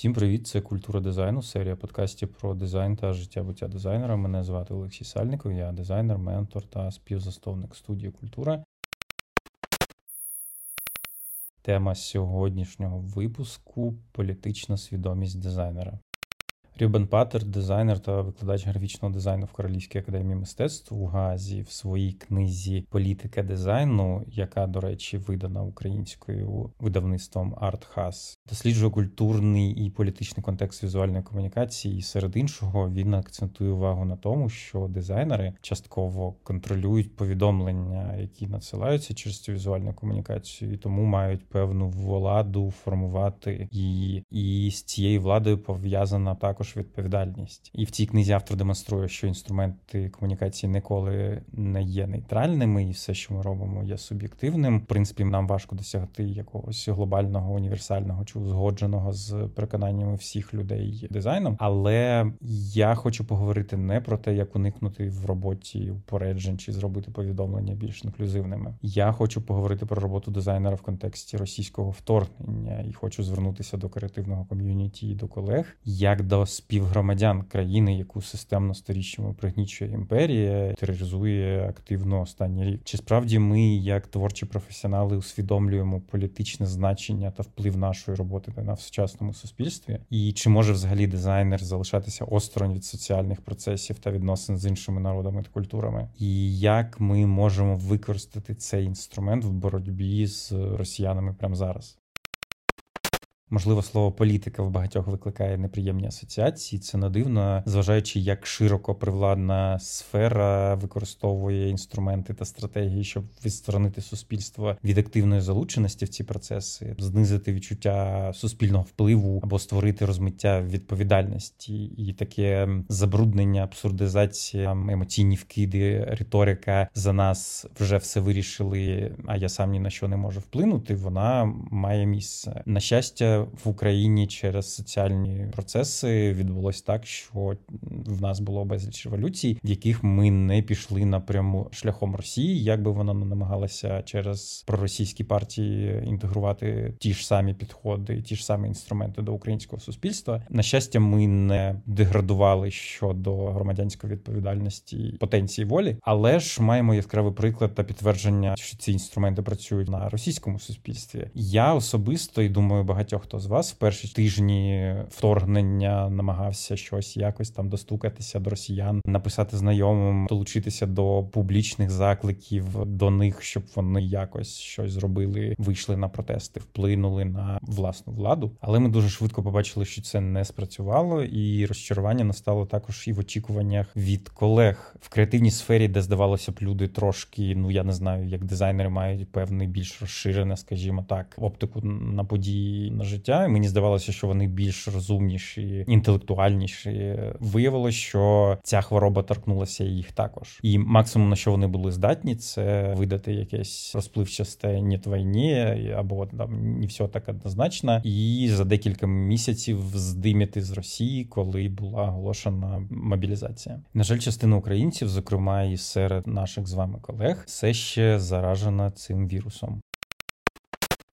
Всім привіт! Це культура дизайну, серія подкастів про дизайн та життя буття дизайнера. Мене звати Олексій Сальников, я дизайнер, ментор та співзасновник студії Культура. Тема сьогоднішнього випуску політична свідомість дизайнера. Рюбен Паттер, дизайнер та викладач графічного дизайну в Королівській академії мистецтв у Газі в своїй книзі Політика дизайну, яка, до речі, видана українською видавництвом Артхас, досліджує культурний і політичний контекст візуальної комунікації. І серед іншого він акцентує увагу на тому, що дизайнери частково контролюють повідомлення, які надсилаються через цю візуальну комунікацію, і тому мають певну владу формувати її. І з цією владою пов'язана також також відповідальність. І в цій книзі автор демонструє, що інструменти комунікації ніколи не є нейтральними, і все, що ми робимо, є суб'єктивним. В принципі, нам важко досягти якогось глобального, універсального чи узгодженого з переконаннями всіх людей дизайном. Але я хочу поговорити не про те, як уникнути в роботі упереджень чи зробити повідомлення більш інклюзивними. Я хочу поговорити про роботу дизайнера в контексті російського вторгнення і хочу звернутися до креативного ком'юніті і до колег як до співгромадян країни, яку системно сторіччями пригнічує імперія, тероризує активно останній рік. Чи справді ми, як творчі професіонали, усвідомлюємо політичне значення та вплив нашої роботи на сучасному суспільстві? І чи може взагалі дизайнер залишатися осторонь від соціальних процесів та відносин з іншими народами та культурами? І як ми можемо використати цей інструмент в боротьбі з росіянами прямо зараз? Можливо, слово політика в багатьох викликає неприємні асоціації. Це не дивно, зважаючи, як широко привладна сфера використовує інструменти та стратегії, щоб відсторонити суспільство від активної залученості в ці процеси, знизити відчуття суспільного впливу або створити розмиття відповідальності, і таке забруднення, абсурдизація, емоційні вкиди, риторика за нас вже все вирішили. А я сам ні на що не можу вплинути. Вона має місце на щастя в Україні через соціальні процеси відбулось так, що в нас було безліч революцій, в яких ми не пішли напряму шляхом Росії, як би вона не намагалася через проросійські партії інтегрувати ті ж самі підходи, ті ж самі інструменти до українського суспільства. На щастя, ми не деградували щодо громадянської відповідальності потенції волі, але ж маємо яскравий приклад та підтвердження, що ці інструменти працюють на російському суспільстві. Я особисто і думаю, багатьох хто з вас в перші тижні вторгнення намагався щось якось там достукатися до росіян, написати знайомим, долучитися до публічних закликів до них, щоб вони якось щось зробили, вийшли на протести, вплинули на власну владу. Але ми дуже швидко побачили, що це не спрацювало, і розчарування настало також і в очікуваннях від колег в креативній сфері, де здавалося б, люди трошки, ну я не знаю, як дизайнери мають певний більш розширене, скажімо так, оптику на події на життя життя, мені здавалося, що вони більш розумніші, інтелектуальніші. Виявилося, що ця хвороба торкнулася їх також. І максимум на що вони були здатні, це видати якесь розпливчасте «Нєт війні» або там не все так однозначно, і за декілька місяців здиміти з Росії, коли була оголошена мобілізація. На жаль, частина українців, зокрема і серед наших з вами колег, все ще заражена цим вірусом.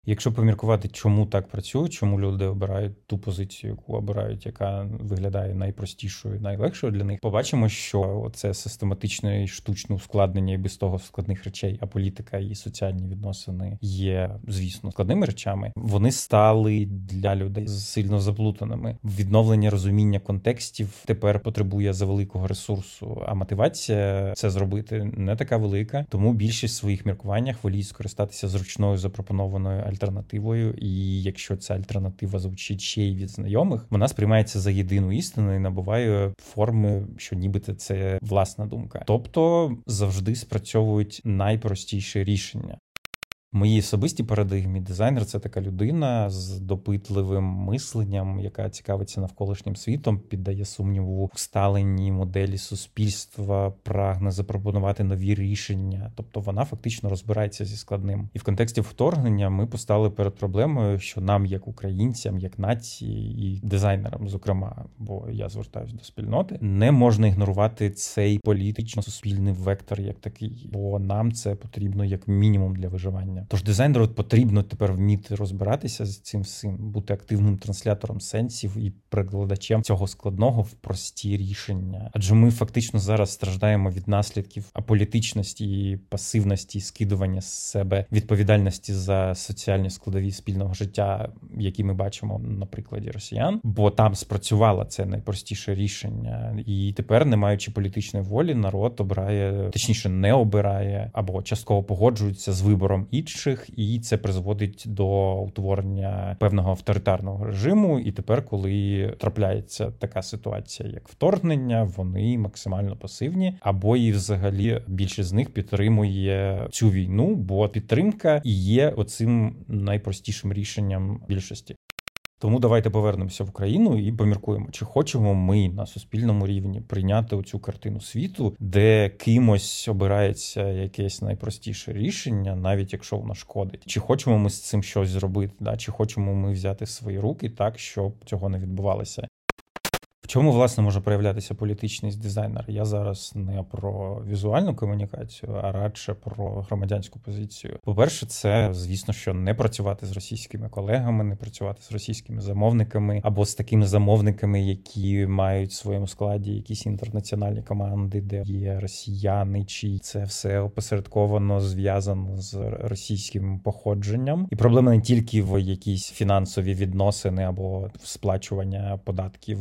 Якщо поміркувати, чому так працює, чому люди обирають ту позицію, яку обирають, яка виглядає найпростішою, найлегшою для них, побачимо, що це систематичне і штучне ускладнення і без того складних речей, а політика і соціальні відносини є, звісно, складними речами. Вони стали для людей сильно заплутаними. Відновлення розуміння контекстів тепер потребує за великого ресурсу, а мотивація це зробити не така велика, тому більшість своїх міркуваннях воліють скористатися зручною запропонованою альтернативою, і якщо ця альтернатива звучить ще й від знайомих, вона сприймається за єдину істину і набуває форми, що нібито це власна думка. Тобто завжди спрацьовують найпростіше рішення моїй особистій парадигмі дизайнер це така людина з допитливим мисленням, яка цікавиться навколишнім світом, піддає сумніву усталені моделі суспільства, прагне запропонувати нові рішення. Тобто вона фактично розбирається зі складним. І в контексті вторгнення ми постали перед проблемою, що нам, як українцям, як нації і дизайнерам, зокрема, бо я звертаюся до спільноти, не можна ігнорувати цей політично-суспільний вектор як такий, бо нам це потрібно як мінімум для виживання. Тож дизайнеру потрібно тепер вміти розбиратися з цим всім, бути активним транслятором сенсів і прикладачем цього складного в прості рішення. Адже ми фактично зараз страждаємо від наслідків аполітичності і пасивності, скидування з себе відповідальності за соціальні складові спільного життя, які ми бачимо на прикладі росіян, бо там спрацювало це найпростіше рішення, і тепер, не маючи політичної волі, народ обирає, точніше не обирає або частково погоджується з вибором інших, і це призводить до утворення певного авторитарного режиму. І тепер, коли трапляється така ситуація, як вторгнення, вони максимально пасивні, або і взагалі більшість з них підтримує цю війну, бо підтримка є оцим найпростішим рішенням більшості. Тому давайте повернемося в Україну і поміркуємо, чи хочемо ми на суспільному рівні прийняти оцю картину світу, де кимось обирається якесь найпростіше рішення, навіть якщо воно шкодить, чи хочемо ми з цим щось зробити, да чи хочемо ми взяти свої руки так, щоб цього не відбувалося. В чому власне може проявлятися політичність дизайнера? Я зараз не про візуальну комунікацію, а радше про громадянську позицію. По-перше, це звісно, що не працювати з російськими колегами, не працювати з російськими замовниками або з такими замовниками, які мають в своєму складі якісь інтернаціональні команди, де є росіяни, чи це все опосередковано зв'язано з російським походженням. І проблема не тільки в якісь фінансові відносини або сплачування податків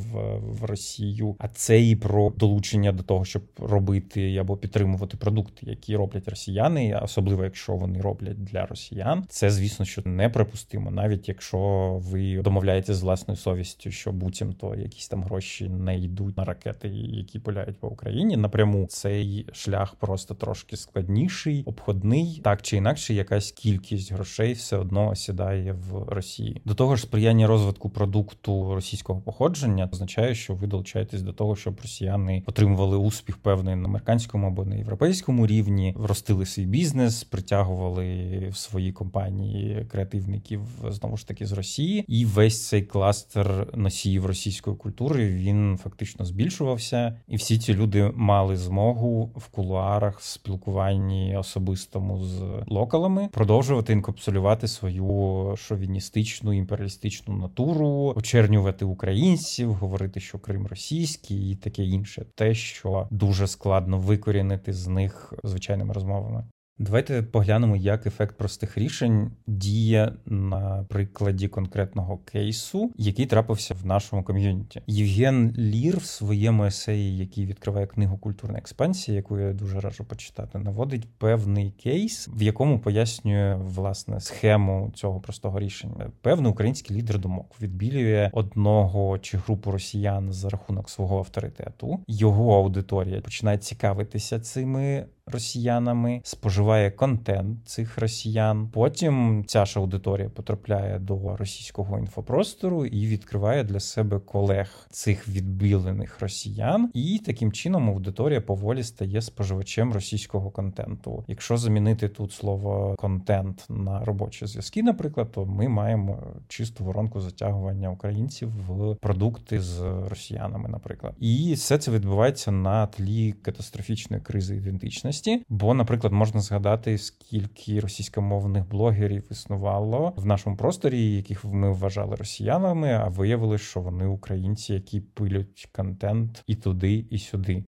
в Росію, а це і про долучення до того, щоб робити або підтримувати продукти, які роблять росіяни, особливо якщо вони роблять для росіян. Це звісно, що неприпустимо, навіть якщо ви домовляєте з власною совістю, що буцімто якісь там гроші не йдуть на ракети, які пуляють по Україні. Напряму цей шлях просто трошки складніший, обходний, так чи інакше, якась кількість грошей все одно осідає в Росії. До того ж, сприяння розвитку продукту російського походження означає, що ви долучаєтесь до того, щоб росіяни отримували успіх певний на американському або на європейському рівні, ростили свій бізнес, притягували в свої компанії креативників знову ж таки з Росії, і весь цей кластер носіїв російської культури він фактично збільшувався, і всі ці люди мали змогу в кулуарах в спілкуванні особистому з локалами продовжувати інкапсулювати свою шовіністичну імперіалістичну натуру, очернювати українців, говорити, що Крим російський і таке інше, те, що дуже складно викорінити з них звичайними розмовами. Давайте поглянемо, як ефект простих рішень діє на прикладі конкретного кейсу, який трапився в нашому ком'юніті. Євген Лір в своєму есеї, який відкриває книгу Культурна експансія, яку я дуже раджу почитати, наводить певний кейс, в якому пояснює власне схему цього простого рішення. Певний український лідер думок відбілює одного чи групу росіян за рахунок свого авторитету. Його аудиторія починає цікавитися цими росіянами, споживає контент цих росіян. Потім ця ж аудиторія потрапляє до російського інфопростору і відкриває для себе колег цих відбілених росіян. І таким чином аудиторія поволі стає споживачем російського контенту. Якщо замінити тут слово контент на робочі зв'язки, наприклад, то ми маємо чисту воронку затягування українців в продукти з росіянами, наприклад, і все це відбувається на тлі катастрофічної кризи ідентичності діяльності. Бо, наприклад, можна згадати, скільки російськомовних блогерів існувало в нашому просторі, яких ми вважали росіянами, а виявили, що вони українці, які пилють контент і туди, і сюди.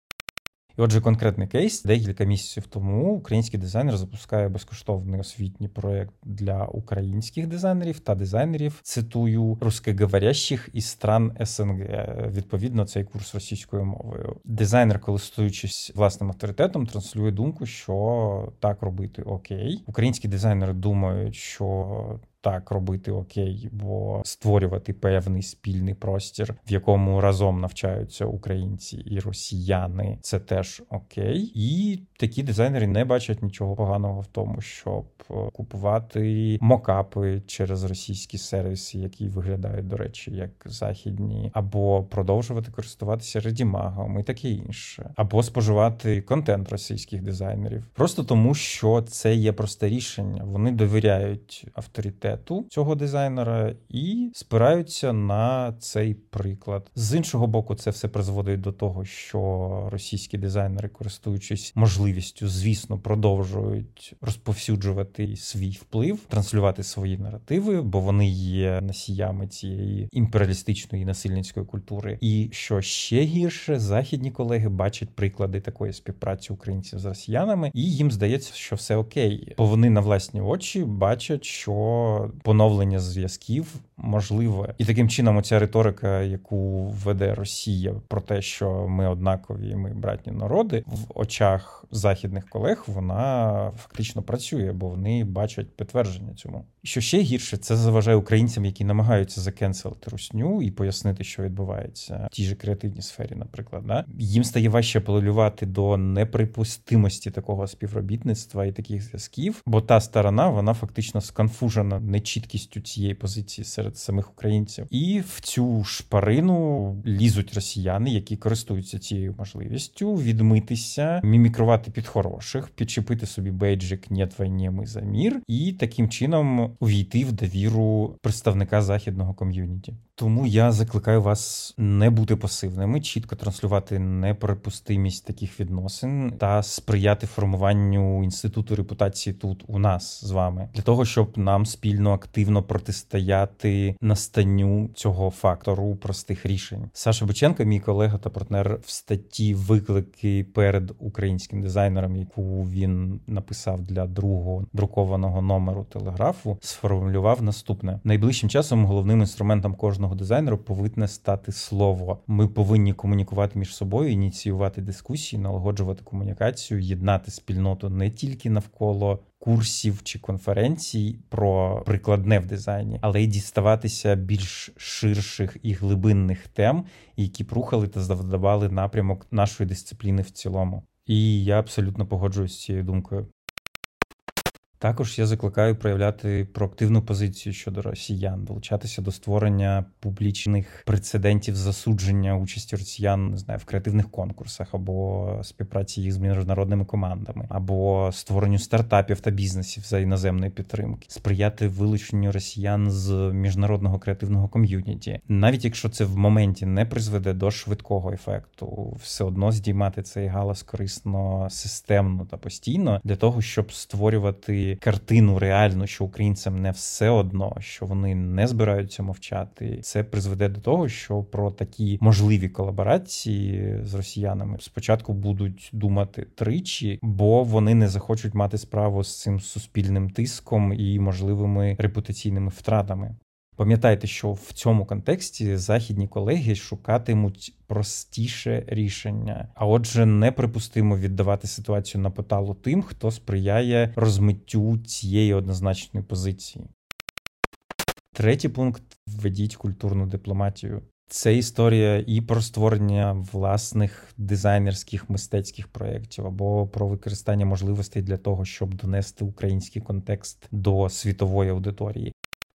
І отже, конкретний кейс декілька місяців тому український дизайнер запускає безкоштовний освітній проект для українських дизайнерів та дизайнерів. Цитую русскоговорящих із стран СНГ. Відповідно, цей курс російською мовою. Дизайнер, користуючись власним авторитетом, транслює думку, що так робити окей. Українські дизайнери думають, що так робити окей, бо створювати певний спільний простір, в якому разом навчаються українці і росіяни, це теж окей. І такі дизайнери не бачать нічого поганого в тому, щоб е, купувати мокапи через російські сервіси, які виглядають, до речі, як західні, або продовжувати користуватися редімагом і таке інше, або споживати контент російських дизайнерів, просто тому що це є просте рішення. Вони довіряють авторитет портрету цього дизайнера і спираються на цей приклад. З іншого боку, це все призводить до того, що російські дизайнери, користуючись можливістю, звісно, продовжують розповсюджувати свій вплив, транслювати свої наративи, бо вони є носіями цієї імперіалістичної насильницької культури. І що ще гірше, західні колеги бачать приклади такої співпраці українців з росіянами, і їм здається, що все окей, бо вони на власні очі бачать, що поновлення зв'язків можливе, і таким чином оця риторика, яку веде Росія, про те, що ми однакові, ми братні народи, в очах західних колег вона фактично працює, бо вони бачать підтвердження цьому. Що ще гірше, це заважає українцям, які намагаються закенселити русню і пояснити, що відбувається в тій же креативній сфері, наприклад, да? їм стає важче апелювати до неприпустимості такого співробітництва і таких зв'язків, бо та сторона вона фактично сконфужена нечіткістю цієї позиції серед самих українців, і в цю шпарину лізуть росіяни, які користуються цією можливістю відмитися, мімікрувати під хороших, підчепити собі бейджик «Нєт війні, ми за мір, і таким чином увійти в довіру представника західного ком'юніті. Тому я закликаю вас не бути пасивними, чітко транслювати неприпустимість таких відносин та сприяти формуванню інституту репутації тут у нас з вами для того, щоб нам спільно активно протистояти настанню цього фактору простих рішень. Саша Бученко, мій колега та партнер в статті Виклики перед українським дизайнером, яку він написав для другого друкованого номеру телеграфу, сформулював наступне: найближчим часом головним інструментом кожного дизайнера повинне стати слово. Ми повинні комунікувати між собою, ініціювати дискусії, налагоджувати комунікацію, єднати спільноту не тільки навколо. Курсів чи конференцій про прикладне в дизайні, але й діставатися більш ширших і глибинних тем, які б рухали та завдавали напрямок нашої дисципліни в цілому. І я абсолютно погоджуюсь з цією думкою. Також я закликаю проявляти проактивну позицію щодо росіян, долучатися до створення публічних прецедентів засудження участі росіян не знаю, в креативних конкурсах або співпраці їх з міжнародними командами, або створенню стартапів та бізнесів за іноземної підтримки, сприяти вилученню росіян з міжнародного креативного ком'юніті, навіть якщо це в моменті не призведе до швидкого ефекту, все одно здіймати цей галас корисно, системно та постійно для того, щоб створювати картину реальну, що українцям не все одно, що вони не збираються мовчати. Це призведе до того, що про такі можливі колаборації з росіянами спочатку будуть думати тричі, бо вони не захочуть мати справу з цим суспільним тиском і можливими репутаційними втратами. Пам'ятайте, що в цьому контексті західні колеги шукатимуть простіше рішення, а отже, неприпустимо віддавати ситуацію на поталу тим, хто сприяє розмиттю цієї однозначної позиції. Третій пункт введіть культурну дипломатію. Це історія і про створення власних дизайнерських мистецьких проєктів, або про використання можливостей для того, щоб донести український контекст до світової аудиторії.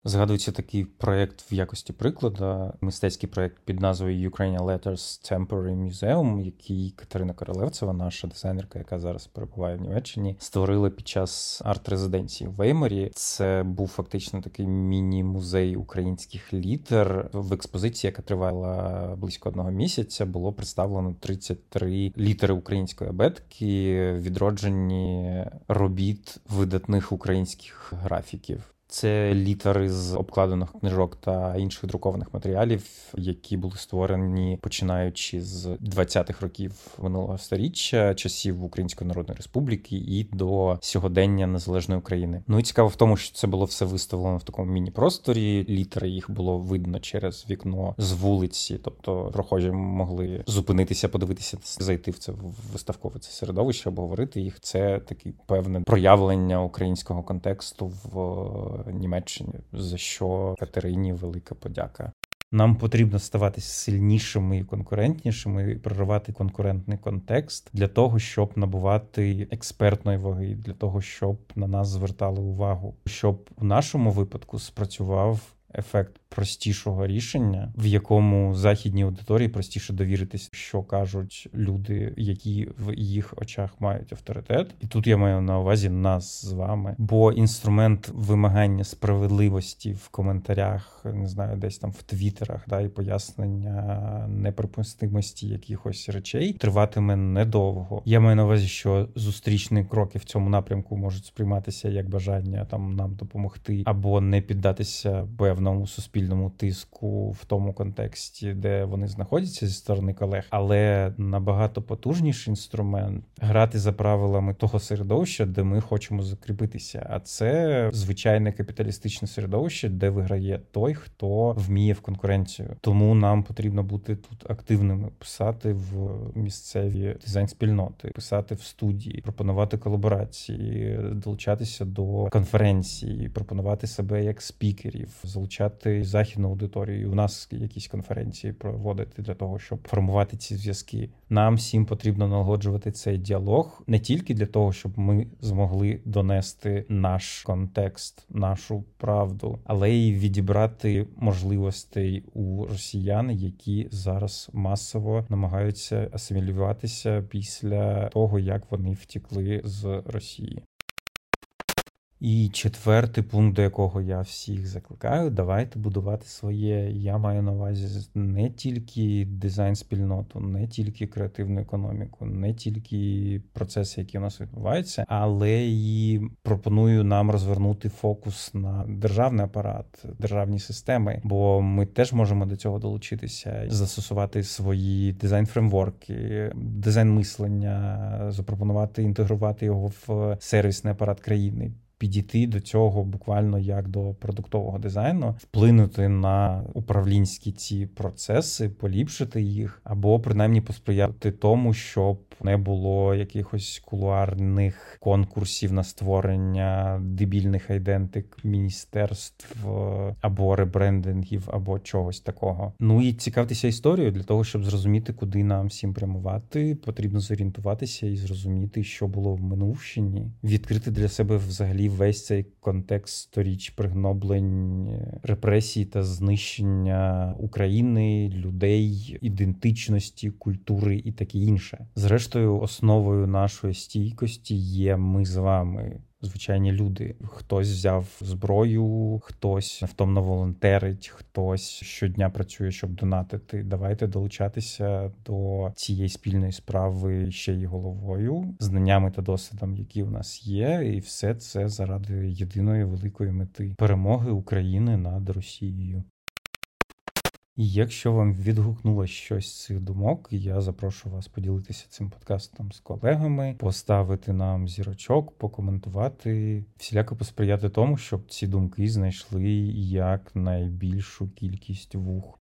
Згадується такий проєкт в якості прикладу, мистецький проєкт під назвою Ukrainian Letters Temporary Museum, який Катерина Королевцева, наша дизайнерка, яка зараз перебуває в Німеччині, створила під час арт-резиденції в Веймарі. Це був фактично такий міні-музей українських літер. В експозиції, яка тривала близько одного місяця, було представлено 33 літери української абетки, відроджені робіт видатних українських графіків. Це літери з обкладених книжок та інших друкованих матеріалів, які були створені починаючи з 20-х років минулого століття, часів Української Народної Республіки і до сьогодення незалежної України. Ну і цікаво в тому, що це було все виставлено в такому міні-просторі. Літери їх було видно через вікно з вулиці, тобто прохожі могли зупинитися, подивитися, зайти в це виставкове це середовище, обговорити їх. Це таке певне проявлення українського контексту в. Німеччині, за що Катерині велика подяка. Нам потрібно ставати сильнішими і конкурентнішими, і проривати конкурентний контекст для того, щоб набувати експертної ваги, для того, щоб на нас звертали увагу, щоб у нашому випадку спрацював ефект простішого рішення, в якому західній аудиторії простіше довіритись, що кажуть люди, які в їх очах мають авторитет. І тут я маю на увазі нас з вами. Бо інструмент вимагання справедливості в коментарях, не знаю, десь там в твіттерах, да, і пояснення неприпустимості якихось речей триватиме недовго. Я маю на увазі, що зустрічні кроки в цьому напрямку можуть сприйматися як бажання там нам допомогти або не піддатися певному суспільному тиску в тому контексті, де вони знаходяться зі сторони колег, але набагато потужніший інструмент грати за правилами того середовища, де ми хочемо закріпитися. А це звичайне капіталістичне середовище, де виграє той, хто вміє в конкуренцію. Тому нам потрібно бути тут активними, писати в місцеві дизайн спільноти, писати в студії, пропонувати колаборації, долучатися до конференцій, пропонувати себе як спікерів, залучати західну аудиторію. У нас якісь конференції проводити для того, щоб формувати ці зв'язки. Нам всім потрібно налагоджувати цей діалог не тільки для того, щоб ми змогли донести наш контекст, нашу правду, але й відібрати можливостей у росіян, які зараз масово намагаються асимілюватися після того, як вони втікли з Росії. І четвертий пункт, до якого я всіх закликаю, давайте будувати своє. Я маю на увазі не тільки дизайн спільноту, не тільки креативну економіку, не тільки процеси, які у нас відбуваються, але і пропоную нам розвернути фокус на державний апарат, державні системи, бо ми теж можемо до цього долучитися, застосувати свої дизайн-фреймворки, дизайн мислення, запропонувати інтегрувати його в сервісний апарат країни підійти до цього буквально як до продуктового дизайну, вплинути на управлінські ці процеси, поліпшити їх, або принаймні посприяти тому, щоб не було якихось кулуарних конкурсів на створення дебільних айдентик міністерств або ребрендингів, або чогось такого. Ну і цікавтеся історією для того, щоб зрозуміти, куди нам всім прямувати, потрібно зорієнтуватися і зрозуміти, що було в минувщині, відкрити для себе взагалі весь цей контекст сторіч пригноблень, репресій та знищення України, людей, ідентичності, культури і таке інше. Зрештою, основою нашої стійкості є ми з вами звичайні люди. Хтось взяв зброю, хтось невтомно волонтерить, хтось щодня працює, щоб донатити. Давайте долучатися до цієї спільної справи ще й головою, знаннями та досвідом, які у нас є, і все це заради єдиної великої мети перемоги України над Росією. Якщо вам відгукнуло щось з цих думок, я запрошую вас поділитися цим подкастом з колегами, поставити нам зірочок, покоментувати, всіляко посприяти тому, щоб ці думки знайшли як найбільшу кількість вух.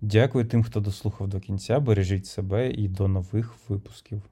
Дякую тим, хто дослухав до кінця. Бережіть себе і до нових випусків.